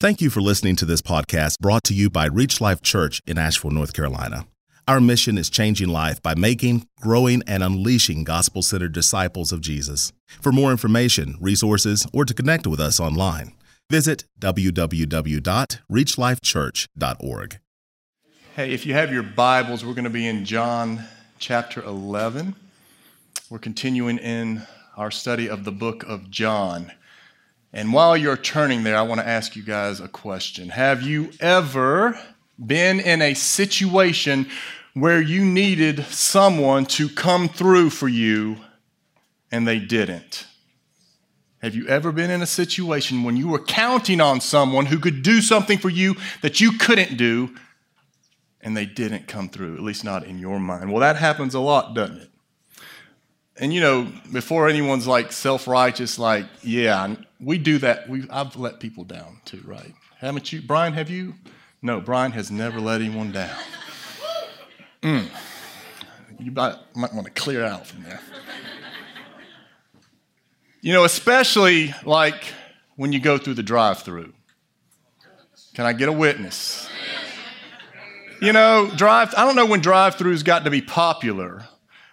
Thank you for listening to this podcast brought to you by Reach Life Church in Asheville, North Carolina. Our mission is changing life by making, growing, and unleashing gospel centered disciples of Jesus. For more information, resources, or to connect with us online, visit www.reachlifechurch.org. Hey, if you have your Bibles, we're going to be in John chapter 11. We're continuing in our study of the book of John. And while you're turning there, I want to ask you guys a question. Have you ever been in a situation where you needed someone to come through for you and they didn't? Have you ever been in a situation when you were counting on someone who could do something for you that you couldn't do and they didn't come through, at least not in your mind? Well, that happens a lot, doesn't it? And you know, before anyone's like self righteous, like, yeah, we do that. We, I've let people down too, right? Haven't you? Brian, have you? No, Brian has never let anyone down. Mm. You might, might want to clear out from there. You know, especially like when you go through the drive through. Can I get a witness? You know, drive, I don't know when drive throughs got to be popular,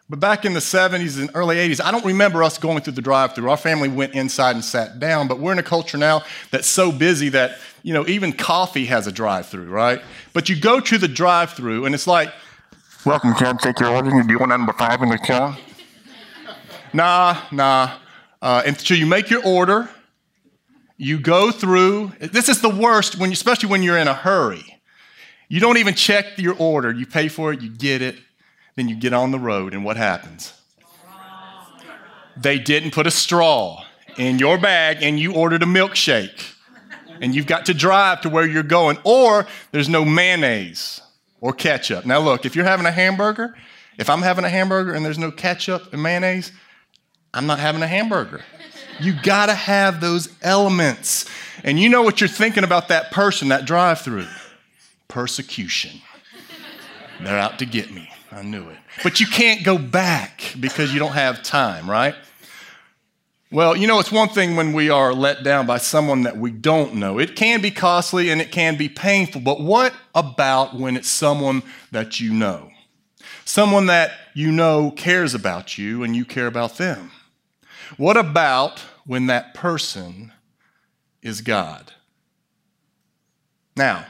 but back in the 70s and early 80s, I don't remember us going through the drive through. Our family went inside and sat down, but we're in a culture now that's so busy that, you know, even coffee has a drive through, right? But you go to the drive through and it's like, Welcome, can I take your order? Do you want number five in the car? nah, nah. Uh, and so you make your order, you go through. This is the worst, when, especially when you're in a hurry. You don't even check your order. You pay for it, you get it, then you get on the road, and what happens? They didn't put a straw in your bag, and you ordered a milkshake. And you've got to drive to where you're going, or there's no mayonnaise or ketchup. Now, look, if you're having a hamburger, if I'm having a hamburger and there's no ketchup and mayonnaise, I'm not having a hamburger. You gotta have those elements. And you know what you're thinking about that person, that drive through persecution. They're out to get me. I knew it. But you can't go back because you don't have time, right? Well, you know, it's one thing when we are let down by someone that we don't know. It can be costly and it can be painful, but what about when it's someone that you know? Someone that you know cares about you and you care about them. What about when that person is God? Now,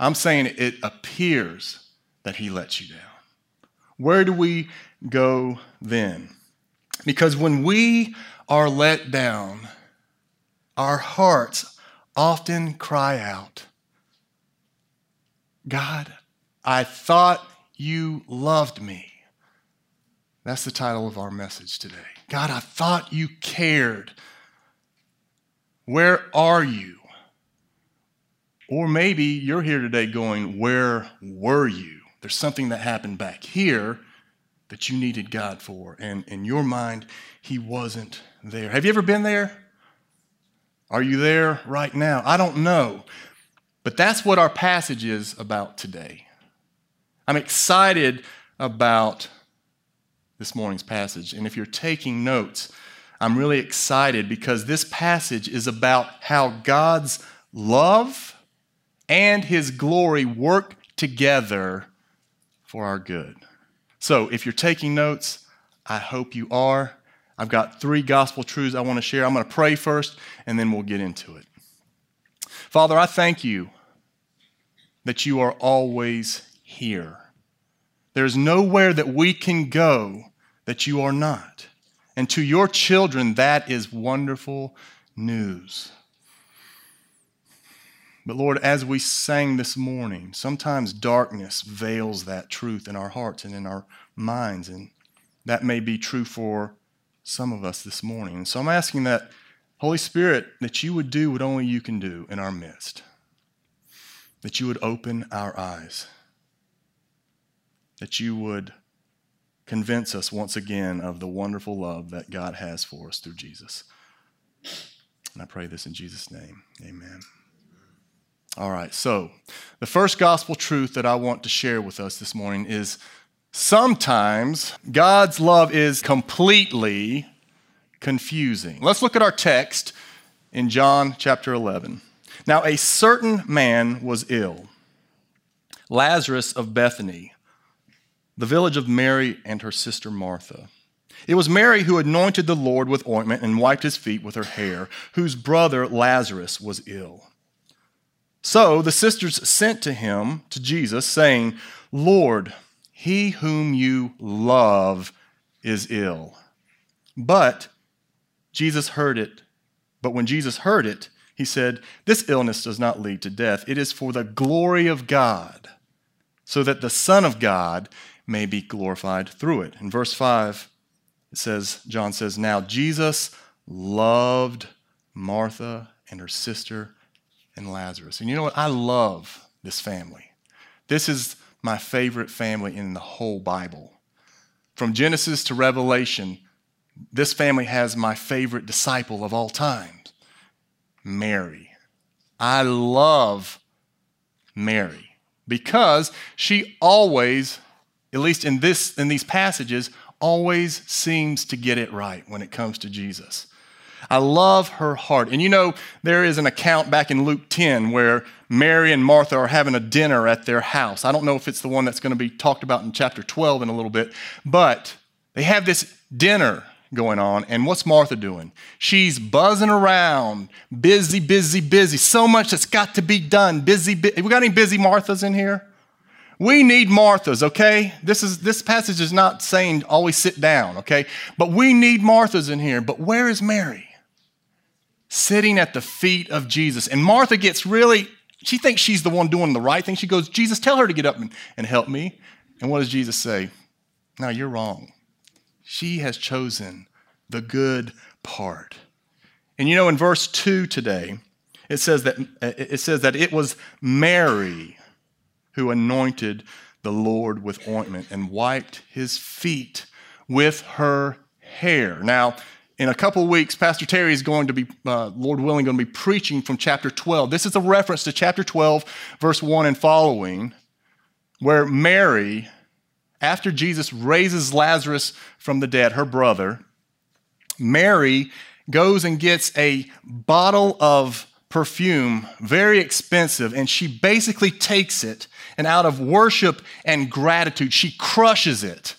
I'm saying it appears that he lets you down. Where do we go then? Because when we are let down, our hearts often cry out, God, I thought you loved me. That's the title of our message today. God, I thought you cared. Where are you? Or maybe you're here today going, Where were you? There's something that happened back here that you needed God for. And in your mind, He wasn't there. Have you ever been there? Are you there right now? I don't know. But that's what our passage is about today. I'm excited about this morning's passage. And if you're taking notes, I'm really excited because this passage is about how God's love and his glory work together for our good. So, if you're taking notes, I hope you are. I've got three gospel truths I want to share. I'm going to pray first, and then we'll get into it. Father, I thank you that you are always here. There's nowhere that we can go that you are not. And to your children, that is wonderful news. But Lord, as we sang this morning, sometimes darkness veils that truth in our hearts and in our minds. And that may be true for some of us this morning. And so I'm asking that, Holy Spirit, that you would do what only you can do in our midst, that you would open our eyes, that you would convince us once again of the wonderful love that God has for us through Jesus. And I pray this in Jesus' name. Amen. All right, so the first gospel truth that I want to share with us this morning is sometimes God's love is completely confusing. Let's look at our text in John chapter 11. Now, a certain man was ill, Lazarus of Bethany, the village of Mary and her sister Martha. It was Mary who anointed the Lord with ointment and wiped his feet with her hair, whose brother Lazarus was ill. So the sisters sent to him, to Jesus, saying, Lord, he whom you love is ill. But Jesus heard it. But when Jesus heard it, he said, This illness does not lead to death. It is for the glory of God, so that the Son of God may be glorified through it. In verse 5, it says, John says, Now Jesus loved Martha and her sister and Lazarus. And you know what? I love this family. This is my favorite family in the whole Bible. From Genesis to Revelation, this family has my favorite disciple of all time Mary. I love Mary because she always, at least in this in these passages, always seems to get it right when it comes to Jesus. I love her heart. And you know, there is an account back in Luke 10 where Mary and Martha are having a dinner at their house. I don't know if it's the one that's going to be talked about in chapter 12 in a little bit, but they have this dinner going on. And what's Martha doing? She's buzzing around, busy, busy, busy. So much that's got to be done. Busy, busy. We got any busy Marthas in here? We need Marthas, okay? This is this passage is not saying always sit down, okay? But we need Marthas in here. But where is Mary? Sitting at the feet of Jesus. And Martha gets really, she thinks she's the one doing the right thing. She goes, Jesus, tell her to get up and, and help me. And what does Jesus say? No, you're wrong. She has chosen the good part. And you know, in verse 2 today, it says that it says that it was Mary who anointed the Lord with ointment and wiped his feet with her hair. Now, in a couple weeks, Pastor Terry is going to be, uh, Lord willing, going to be preaching from chapter 12. This is a reference to chapter 12, verse 1 and following, where Mary after Jesus raises Lazarus from the dead, her brother, Mary goes and gets a bottle of perfume, very expensive, and she basically takes it and out of worship and gratitude, she crushes it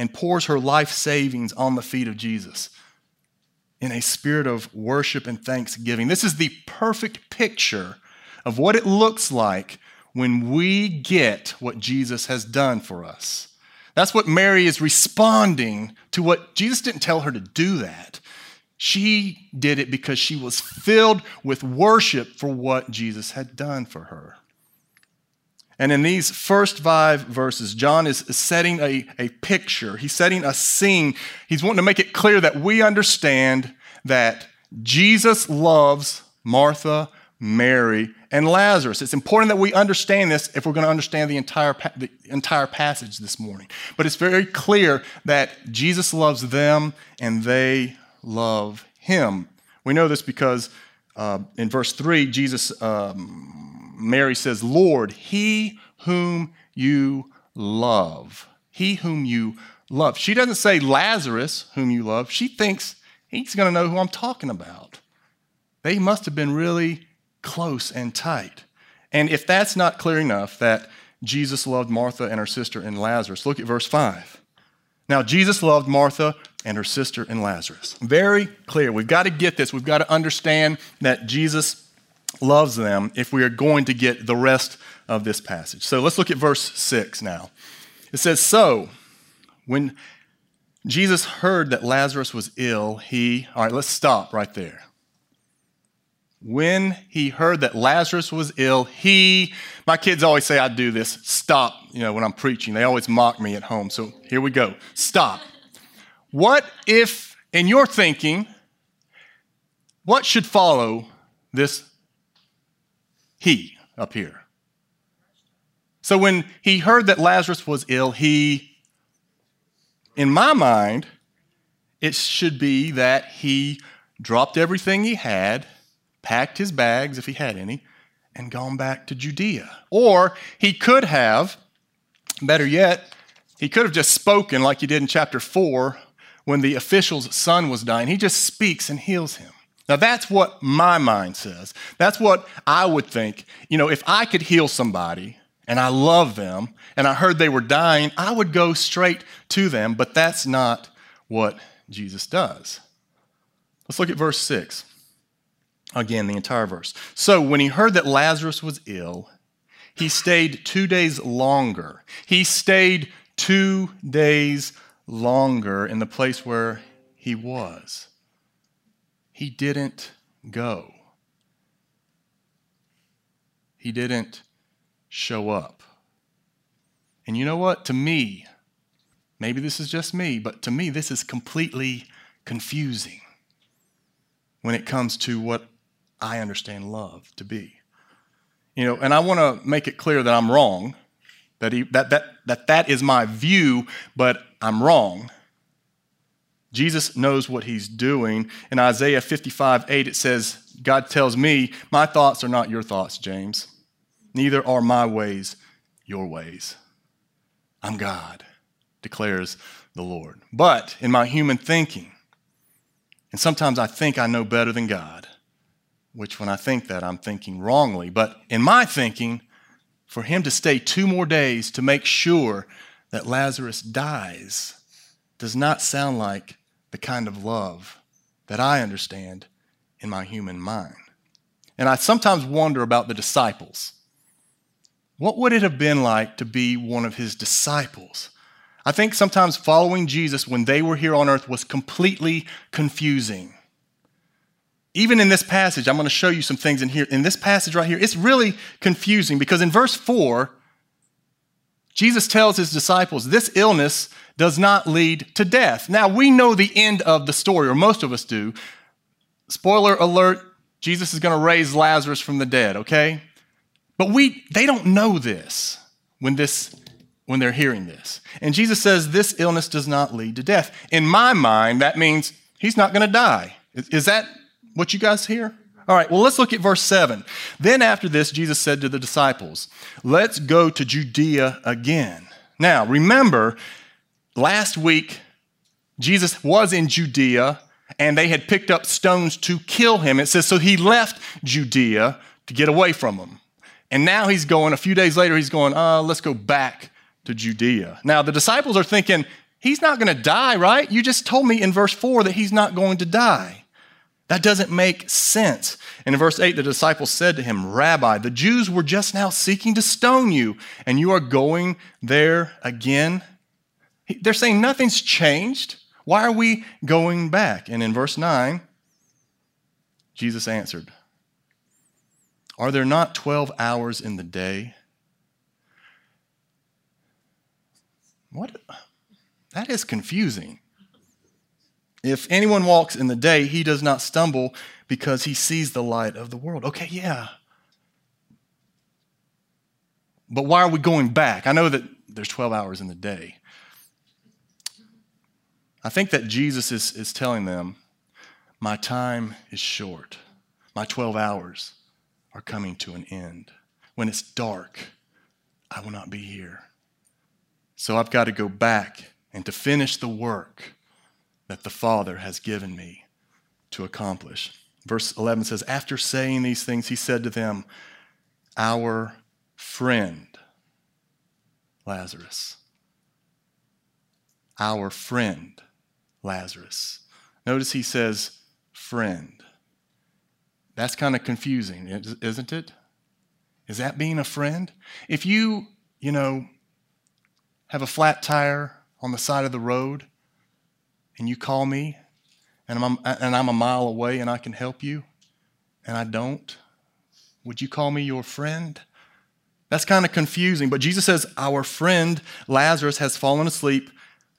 and pours her life savings on the feet of Jesus in a spirit of worship and thanksgiving. This is the perfect picture of what it looks like when we get what Jesus has done for us. That's what Mary is responding to what Jesus didn't tell her to do that. She did it because she was filled with worship for what Jesus had done for her. And in these first five verses, John is setting a, a picture. He's setting a scene. He's wanting to make it clear that we understand that Jesus loves Martha, Mary, and Lazarus. It's important that we understand this if we're going to understand the entire, the entire passage this morning. But it's very clear that Jesus loves them and they love him. We know this because uh, in verse 3, Jesus, um, Mary says, Lord, he whom you love. He whom you love. She doesn't say Lazarus, whom you love. She thinks he's going to know who I'm talking about. They must have been really close and tight. And if that's not clear enough that Jesus loved Martha and her sister and Lazarus, look at verse 5. Now, Jesus loved Martha and her sister and Lazarus. Very clear. We've got to get this. We've got to understand that Jesus loves them if we are going to get the rest of this passage. So let's look at verse 6 now. It says, So, when Jesus heard that Lazarus was ill, he, all right, let's stop right there when he heard that Lazarus was ill, he, my kids always say I do this, stop, you know, when I'm preaching. They always mock me at home. So here we go. Stop. What if, in your thinking, what should follow this he up here? So when he heard that Lazarus was ill, he, in my mind, it should be that he dropped everything he had packed his bags, if he had any, and gone back to Judea. Or he could have, better yet, he could have just spoken like he did in chapter 4 when the official's son was dying. He just speaks and heals him. Now, that's what my mind says. That's what I would think. You know, if I could heal somebody and I love them and I heard they were dying, I would go straight to them, but that's not what Jesus does. Let's look at verse 6. Again, the entire verse. So, when he heard that Lazarus was ill, he stayed two days longer. He stayed two days longer in the place where he was he didn't go. He didn't show up. And you know what? To me, maybe this is just me, but to me, this is completely confusing when it comes to what I understand love to be. You know, and I want to make it clear that I'm wrong, that, he, that, that, that that is my view, but I'm wrong. Jesus knows what he's doing. In Isaiah 55 8, it says, God tells me, My thoughts are not your thoughts, James. Neither are my ways your ways. I'm God, declares the Lord. But in my human thinking, and sometimes I think I know better than God, which when I think that, I'm thinking wrongly. But in my thinking, for him to stay two more days to make sure that Lazarus dies does not sound like the kind of love that I understand in my human mind. And I sometimes wonder about the disciples. What would it have been like to be one of his disciples? I think sometimes following Jesus when they were here on earth was completely confusing. Even in this passage, I'm going to show you some things in here. In this passage right here, it's really confusing because in verse 4, Jesus tells his disciples, This illness does not lead to death. Now, we know the end of the story, or most of us do. Spoiler alert Jesus is going to raise Lazarus from the dead, okay? But we, they don't know this when, this when they're hearing this. And Jesus says, This illness does not lead to death. In my mind, that means he's not going to die. Is, is that what you guys hear? All right, well, let's look at verse 7. Then after this, Jesus said to the disciples, Let's go to Judea again. Now, remember, Last week, Jesus was in Judea and they had picked up stones to kill him. It says, so he left Judea to get away from them. And now he's going, a few days later, he's going, uh, let's go back to Judea. Now, the disciples are thinking, he's not going to die, right? You just told me in verse 4 that he's not going to die. That doesn't make sense. And in verse 8, the disciples said to him, Rabbi, the Jews were just now seeking to stone you, and you are going there again? They're saying nothing's changed. Why are we going back? And in verse 9, Jesus answered, Are there not 12 hours in the day? What? That is confusing. If anyone walks in the day, he does not stumble because he sees the light of the world. Okay, yeah. But why are we going back? I know that there's 12 hours in the day. I think that Jesus is, is telling them, My time is short. My 12 hours are coming to an end. When it's dark, I will not be here. So I've got to go back and to finish the work that the Father has given me to accomplish. Verse 11 says, After saying these things, he said to them, Our friend, Lazarus, our friend Lazarus. Notice he says, friend. That's kind of confusing, isn't it? Is that being a friend? If you, you know, have a flat tire on the side of the road and you call me and I'm, and I'm a mile away and I can help you and I don't, would you call me your friend? That's kind of confusing, but Jesus says, Our friend Lazarus has fallen asleep,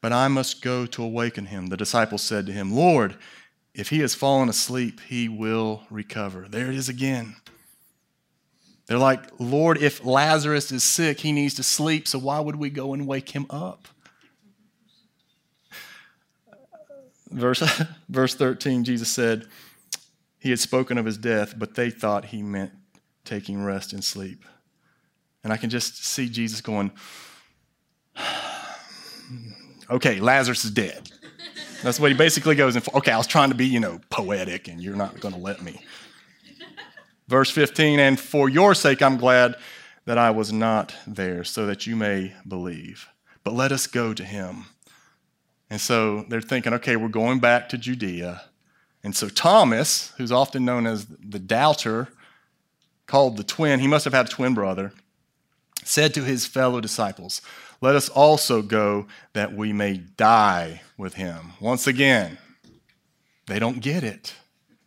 but I must go to awaken him. The disciples said to him, Lord, if he has fallen asleep, he will recover. There it is again. They're like, Lord, if Lazarus is sick, he needs to sleep, so why would we go and wake him up? Verse, verse 13, Jesus said, He had spoken of his death, but they thought he meant taking rest and sleep. And I can just see Jesus going, okay, Lazarus is dead. That's what he basically goes in for. Okay, I was trying to be, you know, poetic, and you're not going to let me. Verse 15, and for your sake I'm glad that I was not there, so that you may believe. But let us go to him. And so they're thinking, okay, we're going back to Judea. And so Thomas, who's often known as the doubter, called the twin, he must have had a twin brother, said to his fellow disciples, Let us also go that we may die with him. Once again, they don't get it.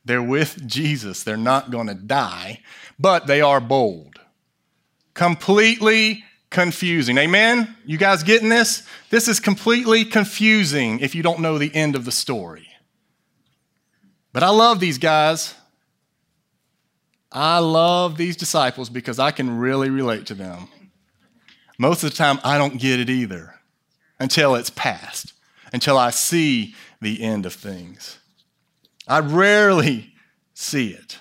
They're with Jesus. They're not going to die, but they are bold. Completely confusing. Amen? You guys getting this? This is completely confusing if you don't know the end of the story. But I love these guys. I love these disciples because I can really relate to them. Most of the time, I don't get it either until it's past, until I see the end of things. I rarely see it.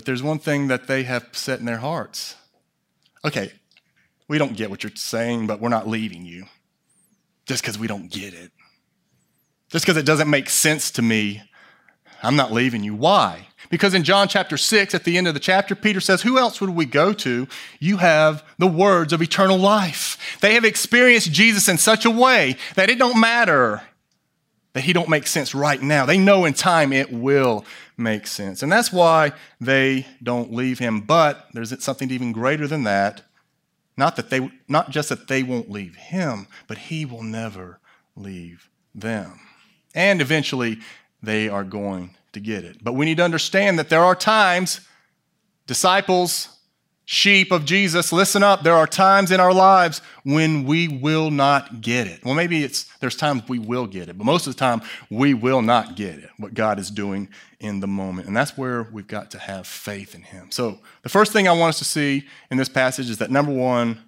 But there's one thing that they have set in their hearts. Okay, we don't get what you're saying, but we're not leaving you just because we don't get it. Just because it doesn't make sense to me, I'm not leaving you. Why? Because in John chapter 6, at the end of the chapter, Peter says, Who else would we go to? You have the words of eternal life. They have experienced Jesus in such a way that it don't matter that he don't make sense right now. They know in time it will make sense. And that's why they don't leave him. But there's something even greater than that. Not that they not just that they won't leave him, but he will never leave them. And eventually they are going to get it. But we need to understand that there are times, disciples, sheep of Jesus, listen up. There are times in our lives when we will not get it. Well, maybe it's there's times we will get it, but most of the time we will not get it, what God is doing in the moment. And that's where we've got to have faith in Him. So the first thing I want us to see in this passage is that number one,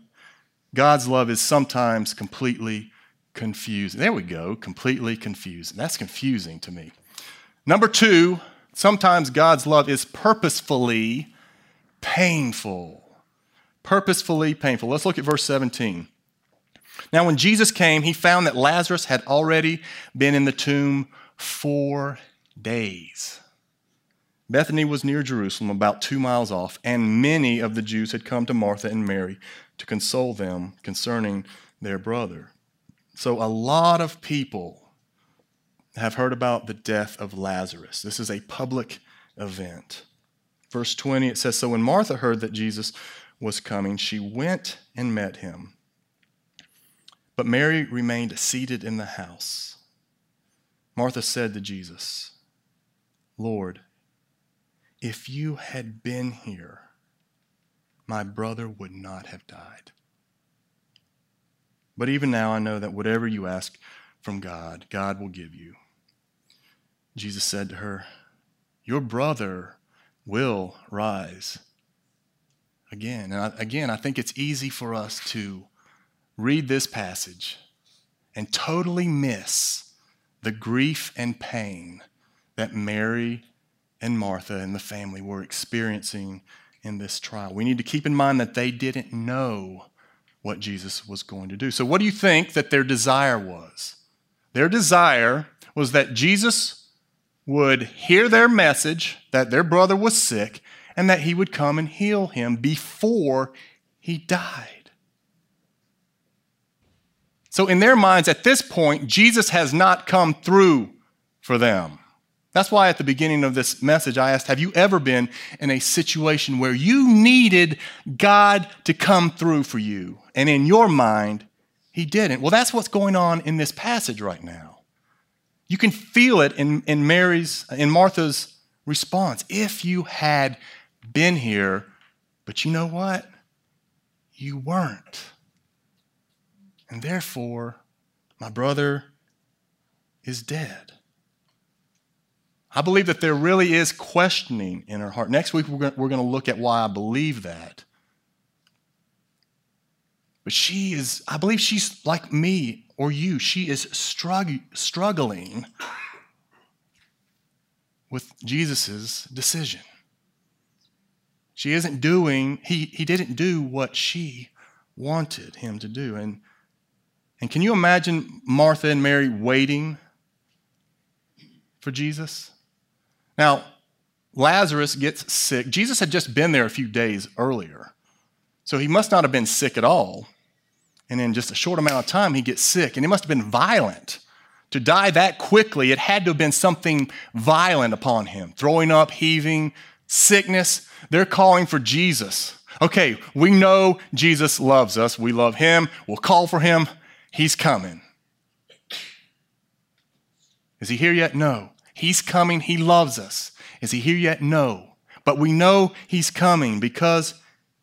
God's love is sometimes completely confusing. There we go, completely confusing. That's confusing to me. Number two, sometimes God's love is purposefully painful. Purposefully painful. Let's look at verse 17. Now, when Jesus came, he found that Lazarus had already been in the tomb four days. Bethany was near Jerusalem, about two miles off, and many of the Jews had come to Martha and Mary to console them concerning their brother. So, a lot of people have heard about the death of Lazarus. This is a public event. Verse 20, it says So when Martha heard that Jesus was coming, she went and met him. But Mary remained seated in the house. Martha said to Jesus, Lord, if you had been here, my brother would not have died. But even now I know that whatever you ask from God, God will give you. Jesus said to her, Your brother will rise again. And I, again, I think it's easy for us to read this passage and totally miss the grief and pain that Mary and Martha and the family were experiencing in this trial. We need to keep in mind that they didn't know what Jesus was going to do. So, what do you think that their desire was? Their desire was that Jesus would hear their message that their brother was sick and that he would come and heal him before he died. So, in their minds, at this point, Jesus has not come through for them. That's why at the beginning of this message, I asked, Have you ever been in a situation where you needed God to come through for you? And in your mind, He didn't. Well, that's what's going on in this passage right now. You can feel it in, in Mary's, in Martha's response. If you had been here, but you know what? You weren't. And therefore, my brother is dead. I believe that there really is questioning in her heart. Next week, we're going to look at why I believe that. But she is, I believe she's like me or you, she is strugg- struggling with Jesus' decision. She isn't doing, he, he didn't do what she wanted him to do. And, And can you imagine Martha and Mary waiting for Jesus? Now, Lazarus gets sick. Jesus had just been there a few days earlier. So he must not have been sick at all. And in just a short amount of time, he gets sick. And it must have been violent. To die that quickly, it had to have been something violent upon him throwing up, heaving, sickness. They're calling for Jesus. Okay, we know Jesus loves us. We love him. We'll call for him. He's coming. Is he here yet? No. He's coming. He loves us. Is he here yet? No. But we know he's coming because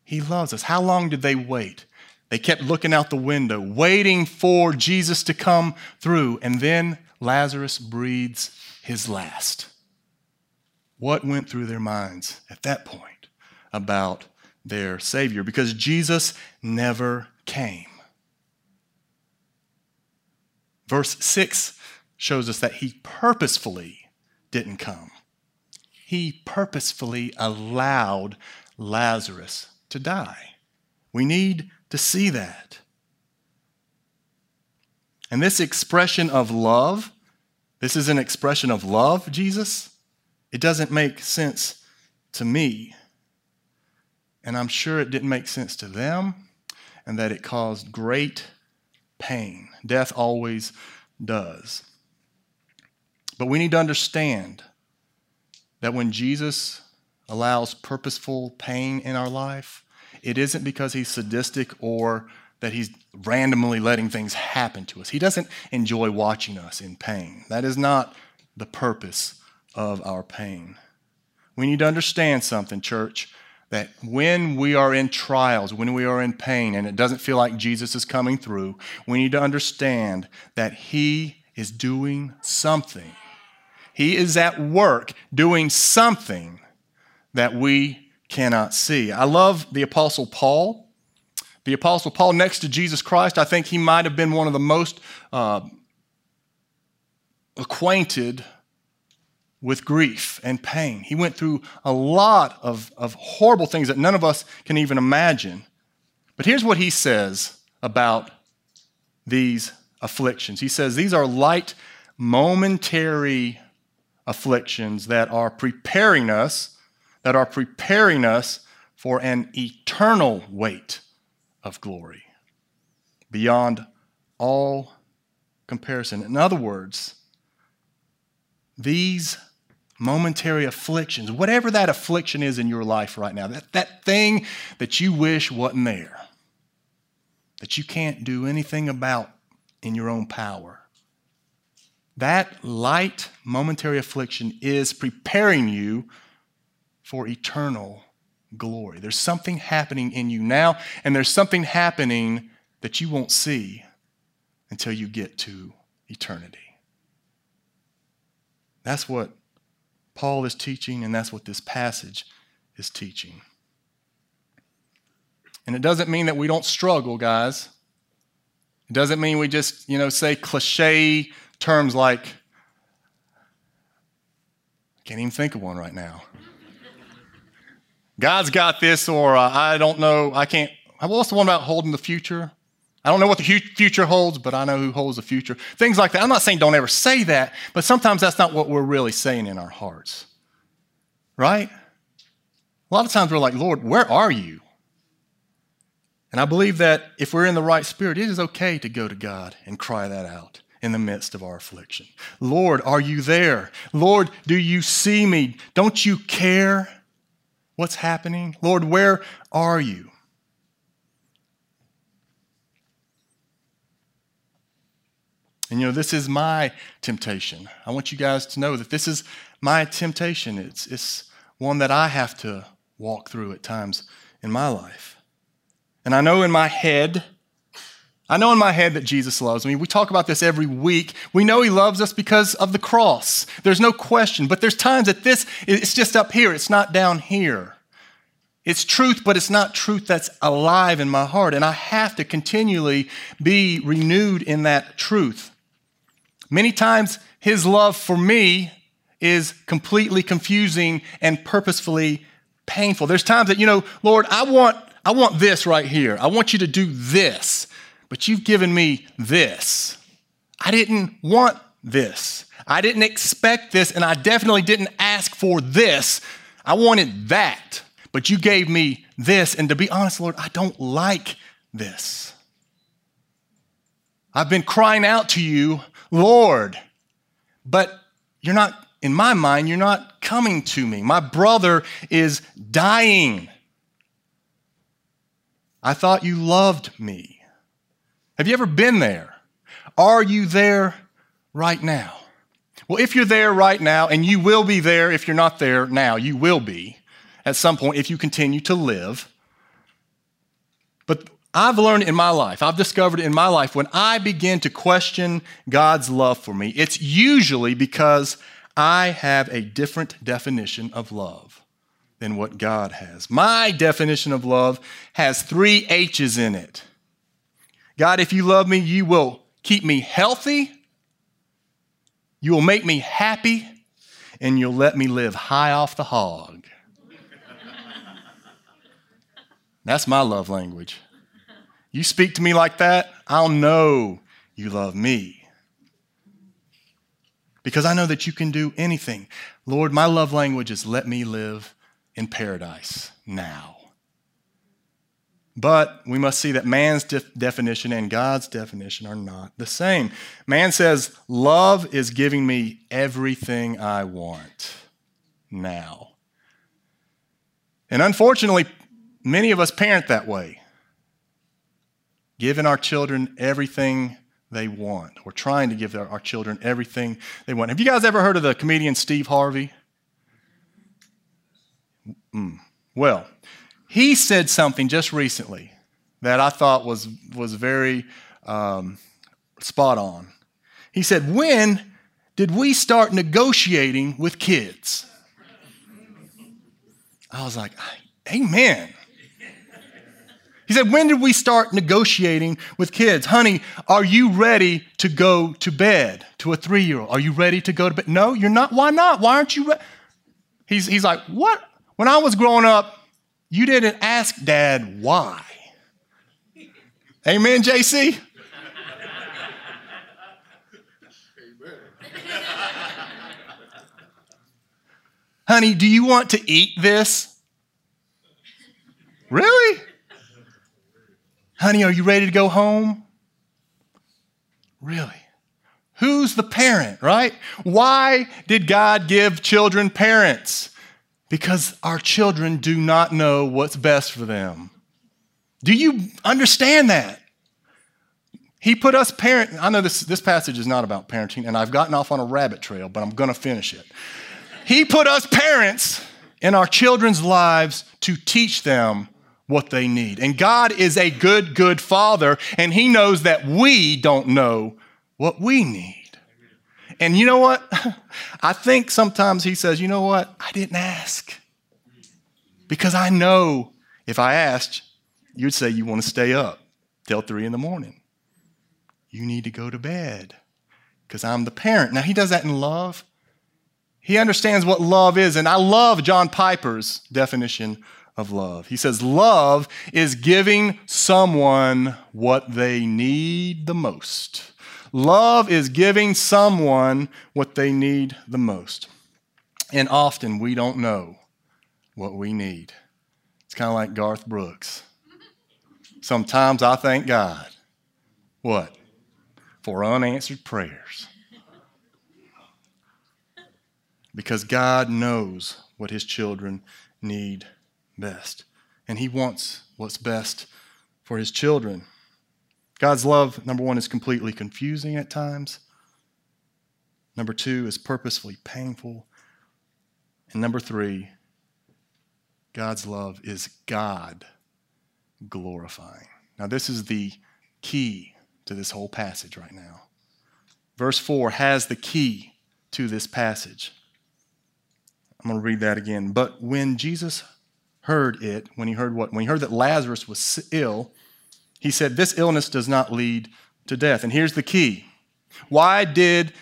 he loves us. How long did they wait? They kept looking out the window, waiting for Jesus to come through. And then Lazarus breathes his last. What went through their minds at that point about their Savior? Because Jesus never came. Verse 6 shows us that he purposefully didn't come. He purposefully allowed Lazarus to die. We need to see that. And this expression of love, this is an expression of love, Jesus. It doesn't make sense to me. And I'm sure it didn't make sense to them, and that it caused great pain. Death always does. But we need to understand that when Jesus allows purposeful pain in our life, it isn't because he's sadistic or that he's randomly letting things happen to us. He doesn't enjoy watching us in pain. That is not the purpose of our pain. We need to understand something, church, that when we are in trials, when we are in pain, and it doesn't feel like Jesus is coming through, we need to understand that he is doing something. He is at work doing something that we cannot see. I love the Apostle Paul. The Apostle Paul, next to Jesus Christ, I think he might have been one of the most uh, acquainted with grief and pain. He went through a lot of, of horrible things that none of us can even imagine. But here's what he says about these afflictions. He says, These are light, momentary afflictions that are preparing us that are preparing us for an eternal weight of glory beyond all comparison. In other words, these momentary afflictions, whatever that affliction is in your life right now, that, that thing that you wish wasn't there, that you can't do anything about in your own power, that light momentary affliction is preparing you for eternal glory. There's something happening in you now, and there's something happening that you won't see until you get to eternity. That's what Paul is teaching, and that's what this passage is teaching. And it doesn't mean that we don't struggle, guys. It doesn't mean we just, you know, say cliche terms like, I can't even think of one right now. God's got this, or uh, I don't know, I can't. What's the one about holding the future? I don't know what the future holds, but I know who holds the future. Things like that. I'm not saying don't ever say that, but sometimes that's not what we're really saying in our hearts. Right? A lot of times we're like, Lord, where are you? And I believe that if we're in the right spirit, it is okay to go to God and cry that out in the midst of our affliction. Lord, are you there? Lord, do you see me? Don't you care? What's happening? Lord, where are you? And you know, this is my temptation. I want you guys to know that this is my temptation. It's, it's one that I have to walk through at times in my life. And I know in my head, I know in my head that Jesus loves me. We talk about this every week. We know he loves us because of the cross. There's no question. But there's times that this, it's just up here, it's not down here. It's truth, but it's not truth that's alive in my heart. And I have to continually be renewed in that truth. Many times, his love for me is completely confusing and purposefully painful. There's times that, you know, Lord, I want, I want this right here. I want you to do this. But you've given me this. I didn't want this. I didn't expect this, and I definitely didn't ask for this. I wanted that, but you gave me this. And to be honest, Lord, I don't like this. I've been crying out to you, Lord, but you're not, in my mind, you're not coming to me. My brother is dying. I thought you loved me. Have you ever been there? Are you there right now? Well, if you're there right now, and you will be there if you're not there now, you will be at some point if you continue to live. But I've learned in my life, I've discovered in my life, when I begin to question God's love for me, it's usually because I have a different definition of love than what God has. My definition of love has three H's in it. God, if you love me, you will keep me healthy, you will make me happy, and you'll let me live high off the hog. That's my love language. You speak to me like that, I'll know you love me. Because I know that you can do anything. Lord, my love language is let me live in paradise now. But we must see that man's de- definition and God's definition are not the same. Man says, Love is giving me everything I want now. And unfortunately, many of us parent that way, giving our children everything they want. We're trying to give our, our children everything they want. Have you guys ever heard of the comedian Steve Harvey? Mm. Well, he said something just recently that I thought was, was very um, spot on. He said, When did we start negotiating with kids? I was like, Amen. He said, When did we start negotiating with kids? Honey, are you ready to go to bed to a three year old? Are you ready to go to bed? No, you're not. Why not? Why aren't you? Re-? He's, he's like, What? When I was growing up, you didn't ask dad why. Amen, JC? Honey, do you want to eat this? Really? Honey, are you ready to go home? Really? Who's the parent, right? Why did God give children parents? Because our children do not know what's best for them. Do you understand that? He put us parent. I know this, this passage is not about parenting, and I've gotten off on a rabbit trail, but I'm going to finish it. He put us parents in our children's lives to teach them what they need. And God is a good, good father, and He knows that we don't know what we need. And you know what? I think sometimes He says, you know what? I didn't ask. Because I know if I asked, you'd say you want to stay up till three in the morning. You need to go to bed because I'm the parent. Now, He does that in love. He understands what love is. And I love John Piper's definition of love. He says, Love is giving someone what they need the most. Love is giving someone what they need the most. And often we don't know what we need. It's kind of like Garth Brooks. Sometimes I thank God. What? For unanswered prayers. Because God knows what his children need best. And He wants what's best for His children. God's love, number one, is completely confusing at times. Number two is purposefully painful. And number three, God's love is God glorifying. Now, this is the key to this whole passage right now. Verse 4 has the key to this passage. I'm going to read that again. But when Jesus heard it, when he heard what? When he heard that Lazarus was ill, he said, This illness does not lead to death. And here's the key why did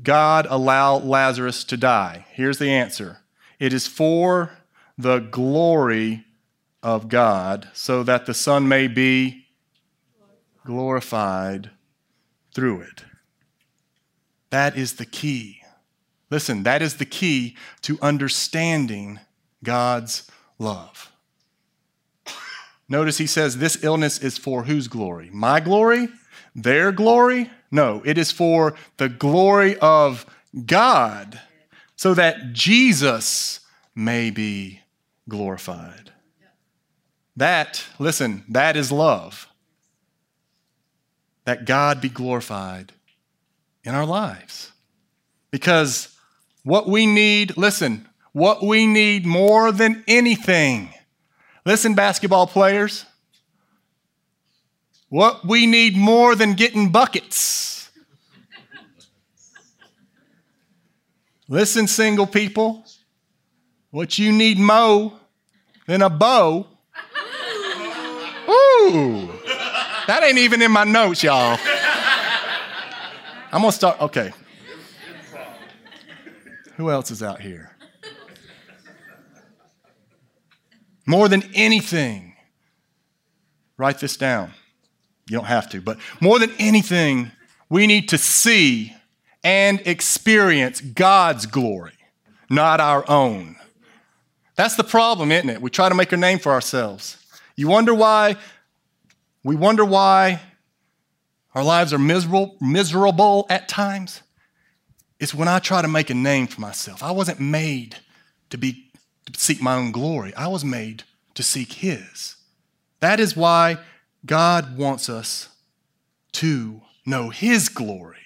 God allow Lazarus to die? Here's the answer it is for the glory of God, so that the Son may be glorified through it. That is the key. Listen, that is the key to understanding God's love. Notice he says this illness is for whose glory? My glory? Their glory? No, it is for the glory of God, so that Jesus may be glorified. That, listen, that is love. That God be glorified in our lives. Because what we need, listen, what we need more than anything, listen, basketball players, what we need more than getting buckets. listen, single people, what you need more than a beau. Ooh, that ain't even in my notes, y'all. I'm gonna start. Okay. Who else is out here? More than anything, write this down. You don't have to, but more than anything, we need to see and experience God's glory, not our own. That's the problem, isn't it? We try to make a name for ourselves. You wonder why we wonder why our lives are miserable, miserable at times. It's when I try to make a name for myself. I wasn't made to be to seek my own glory. I was made to seek his. That is why God wants us to know his glory,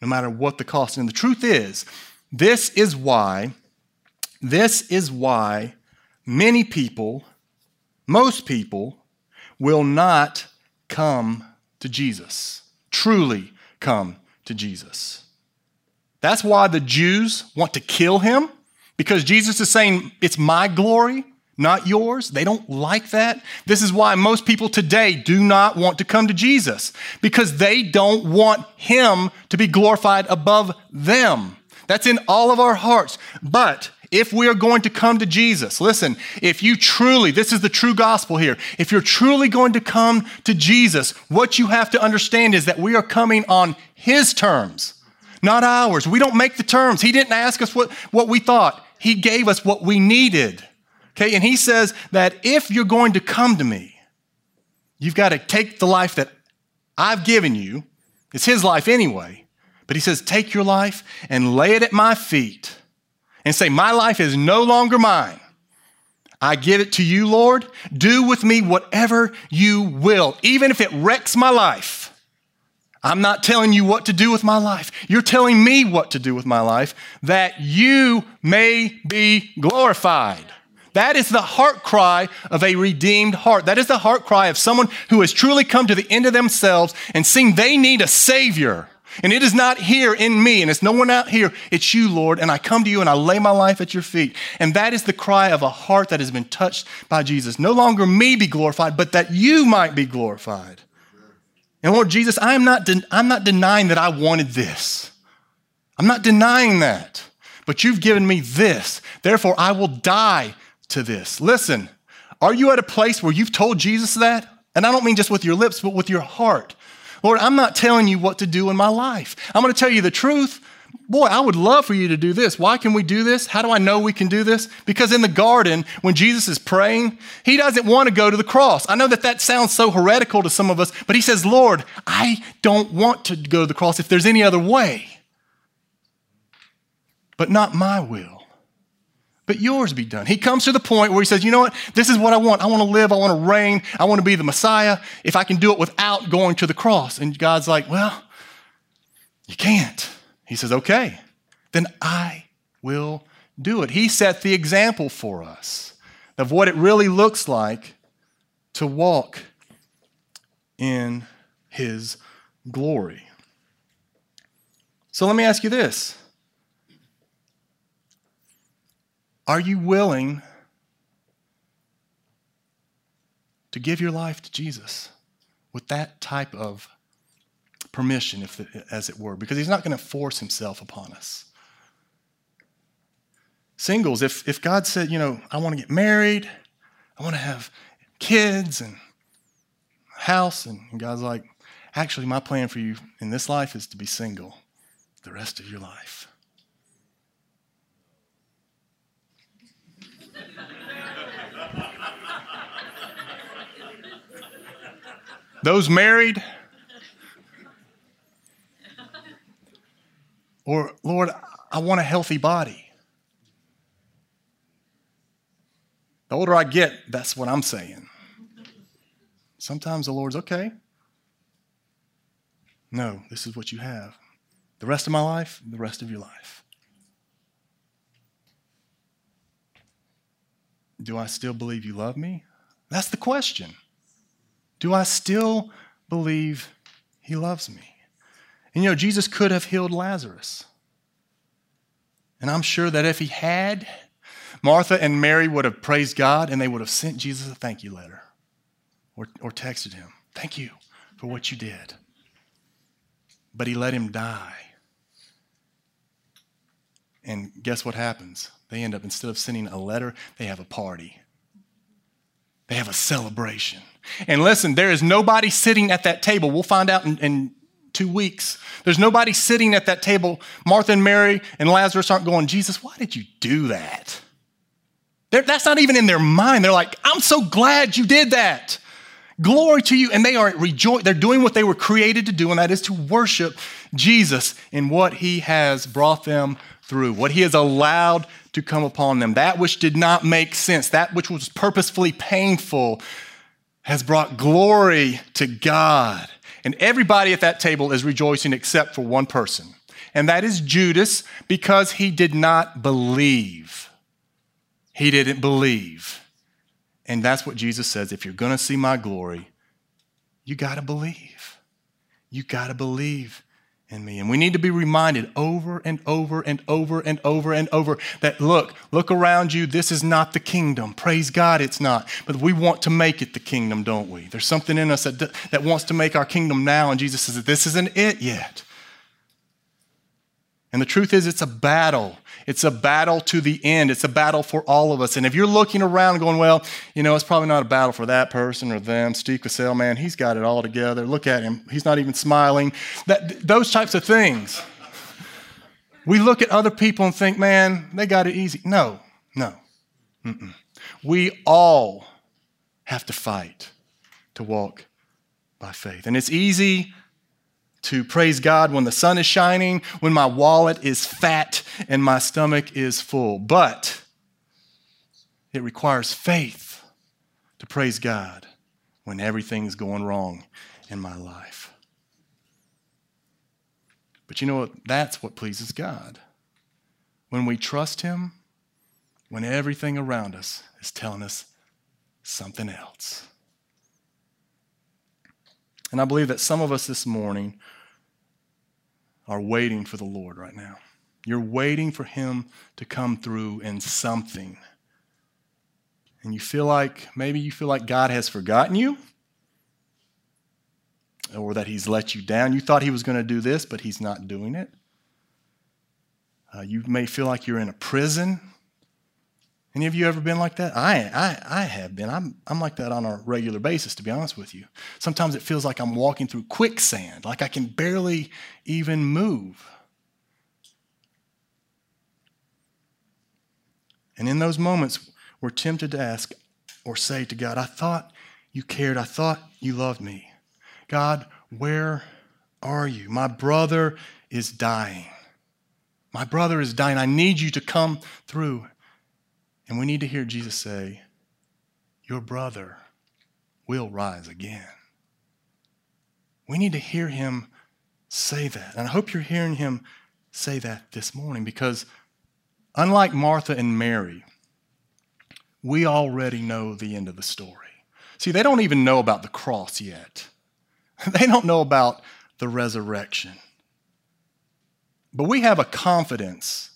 no matter what the cost. And the truth is, this is why, this is why many people, most people, will not come to Jesus, truly come to Jesus. That's why the Jews want to kill him, because Jesus is saying, It's my glory, not yours. They don't like that. This is why most people today do not want to come to Jesus, because they don't want him to be glorified above them. That's in all of our hearts. But if we are going to come to Jesus, listen, if you truly, this is the true gospel here, if you're truly going to come to Jesus, what you have to understand is that we are coming on His terms, not ours. We don't make the terms. He didn't ask us what, what we thought, He gave us what we needed. Okay, and He says that if you're going to come to me, you've got to take the life that I've given you. It's His life anyway. But He says, take your life and lay it at my feet and say, My life is no longer mine. I give it to you, Lord. Do with me whatever you will, even if it wrecks my life. I'm not telling you what to do with my life. You're telling me what to do with my life, that you may be glorified. That is the heart cry of a redeemed heart. That is the heart cry of someone who has truly come to the end of themselves and seen they need a Savior. And it is not here in me, and it's no one out here. It's you, Lord. And I come to you and I lay my life at your feet. And that is the cry of a heart that has been touched by Jesus. No longer me be glorified, but that you might be glorified. And Lord Jesus, I'm not, de- I'm not denying that I wanted this. I'm not denying that. But you've given me this. Therefore, I will die to this. Listen, are you at a place where you've told Jesus that? And I don't mean just with your lips, but with your heart. Lord, I'm not telling you what to do in my life. I'm going to tell you the truth. Boy, I would love for you to do this. Why can we do this? How do I know we can do this? Because in the garden, when Jesus is praying, he doesn't want to go to the cross. I know that that sounds so heretical to some of us, but he says, Lord, I don't want to go to the cross if there's any other way. But not my will but yours be done. He comes to the point where he says, You know what? This is what I want. I want to live. I want to reign. I want to be the Messiah if I can do it without going to the cross. And God's like, Well, you can't. He says, Okay, then I will do it. He set the example for us of what it really looks like to walk in his glory. So let me ask you this Are you willing to give your life to Jesus with that type of permission, if, as it were? Because he's not going to force himself upon us. Singles, if, if God said, you know, I want to get married, I want to have kids, and house. And God's like, actually, my plan for you in this life is to be single the rest of your life. Those married, or Lord, I want a healthy body. The older I get, that's what I'm saying. Sometimes the Lord's okay. No, this is what you have. The rest of my life, the rest of your life. Do I still believe you love me? That's the question. Do I still believe he loves me? And you know, Jesus could have healed Lazarus. And I'm sure that if he had, Martha and Mary would have praised God and they would have sent Jesus a thank you letter or, or texted him, Thank you for what you did. But he let him die. And guess what happens? They end up, instead of sending a letter, they have a party. They have a celebration. And listen, there is nobody sitting at that table. We'll find out in, in two weeks. There's nobody sitting at that table. Martha and Mary and Lazarus aren't going, Jesus, why did you do that? They're, that's not even in their mind. They're like, I'm so glad you did that. Glory to you. And they are rejoicing. They're doing what they were created to do, and that is to worship Jesus in what he has brought them through, what he has allowed to come upon them. That which did not make sense, that which was purposefully painful, has brought glory to God. And everybody at that table is rejoicing except for one person, and that is Judas because he did not believe. He didn't believe. And that's what Jesus says if you're going to see my glory, you got to believe. You got to believe in me. And we need to be reminded over and over and over and over and over that look, look around you. This is not the kingdom. Praise God, it's not. But we want to make it the kingdom, don't we? There's something in us that, that wants to make our kingdom now. And Jesus says this isn't it yet. And the truth is, it's a battle. It's a battle to the end. It's a battle for all of us. And if you're looking around going, well, you know, it's probably not a battle for that person or them. Steve Cassell, man, he's got it all together. Look at him. He's not even smiling. That, those types of things. We look at other people and think, man, they got it easy. No, no. Mm-mm. We all have to fight to walk by faith. And it's easy to praise God when the sun is shining, when my wallet is fat and my stomach is full. But it requires faith to praise God when everything's going wrong in my life. But you know what? That's what pleases God. When we trust Him, when everything around us is telling us something else. And I believe that some of us this morning are waiting for the Lord right now. You're waiting for Him to come through in something. And you feel like, maybe you feel like God has forgotten you or that He's let you down. You thought He was going to do this, but He's not doing it. Uh, you may feel like you're in a prison any of you ever been like that? I, I, I have been. I'm, I'm like that on a regular basis, to be honest with you. Sometimes it feels like I'm walking through quicksand, like I can barely even move. And in those moments, we're tempted to ask or say to God, I thought you cared. I thought you loved me. God, where are you? My brother is dying. My brother is dying. I need you to come through. And we need to hear Jesus say, Your brother will rise again. We need to hear him say that. And I hope you're hearing him say that this morning because, unlike Martha and Mary, we already know the end of the story. See, they don't even know about the cross yet, they don't know about the resurrection. But we have a confidence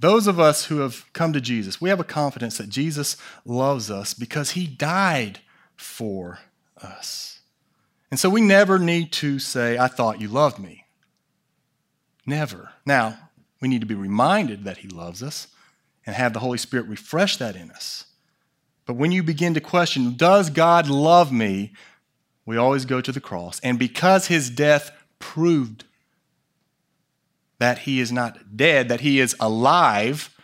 those of us who have come to Jesus, we have a confidence that Jesus loves us because he died for us. And so we never need to say, I thought you loved me. Never. Now, we need to be reminded that he loves us and have the Holy Spirit refresh that in us. But when you begin to question, does God love me? we always go to the cross. And because his death proved that he is not dead, that he is alive,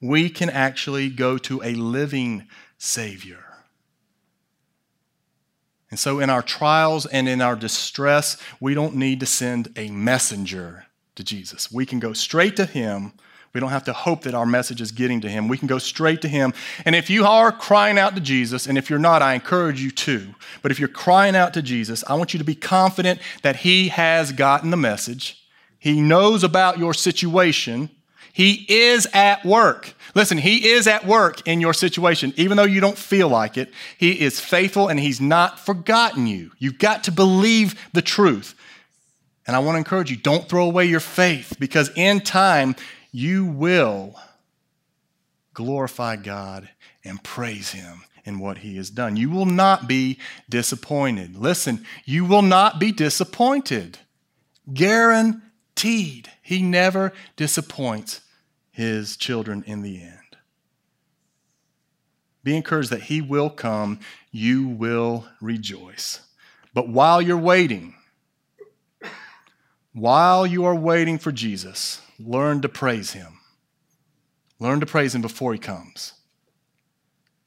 we can actually go to a living Savior. And so, in our trials and in our distress, we don't need to send a messenger to Jesus. We can go straight to Him. We don't have to hope that our message is getting to Him. We can go straight to Him. And if you are crying out to Jesus, and if you're not, I encourage you to. But if you're crying out to Jesus, I want you to be confident that He has gotten the message, He knows about your situation, He is at work. Listen, He is at work in your situation, even though you don't feel like it. He is faithful and He's not forgotten you. You've got to believe the truth. And I want to encourage you don't throw away your faith because in time you will glorify God and praise Him in what He has done. You will not be disappointed. Listen, you will not be disappointed. Guaranteed. He never disappoints His children in the end. Be encouraged that He will come, you will rejoice. But while you're waiting, while you are waiting for Jesus, learn to praise him. Learn to praise him before he comes.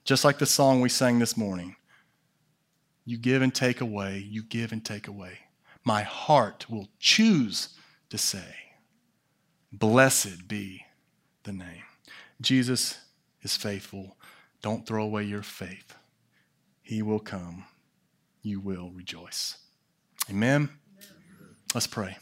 Just like the song we sang this morning. You give and take away, you give and take away. My heart will choose to say, Blessed be the name. Jesus is faithful. Don't throw away your faith. He will come. You will rejoice. Amen. Let's pray.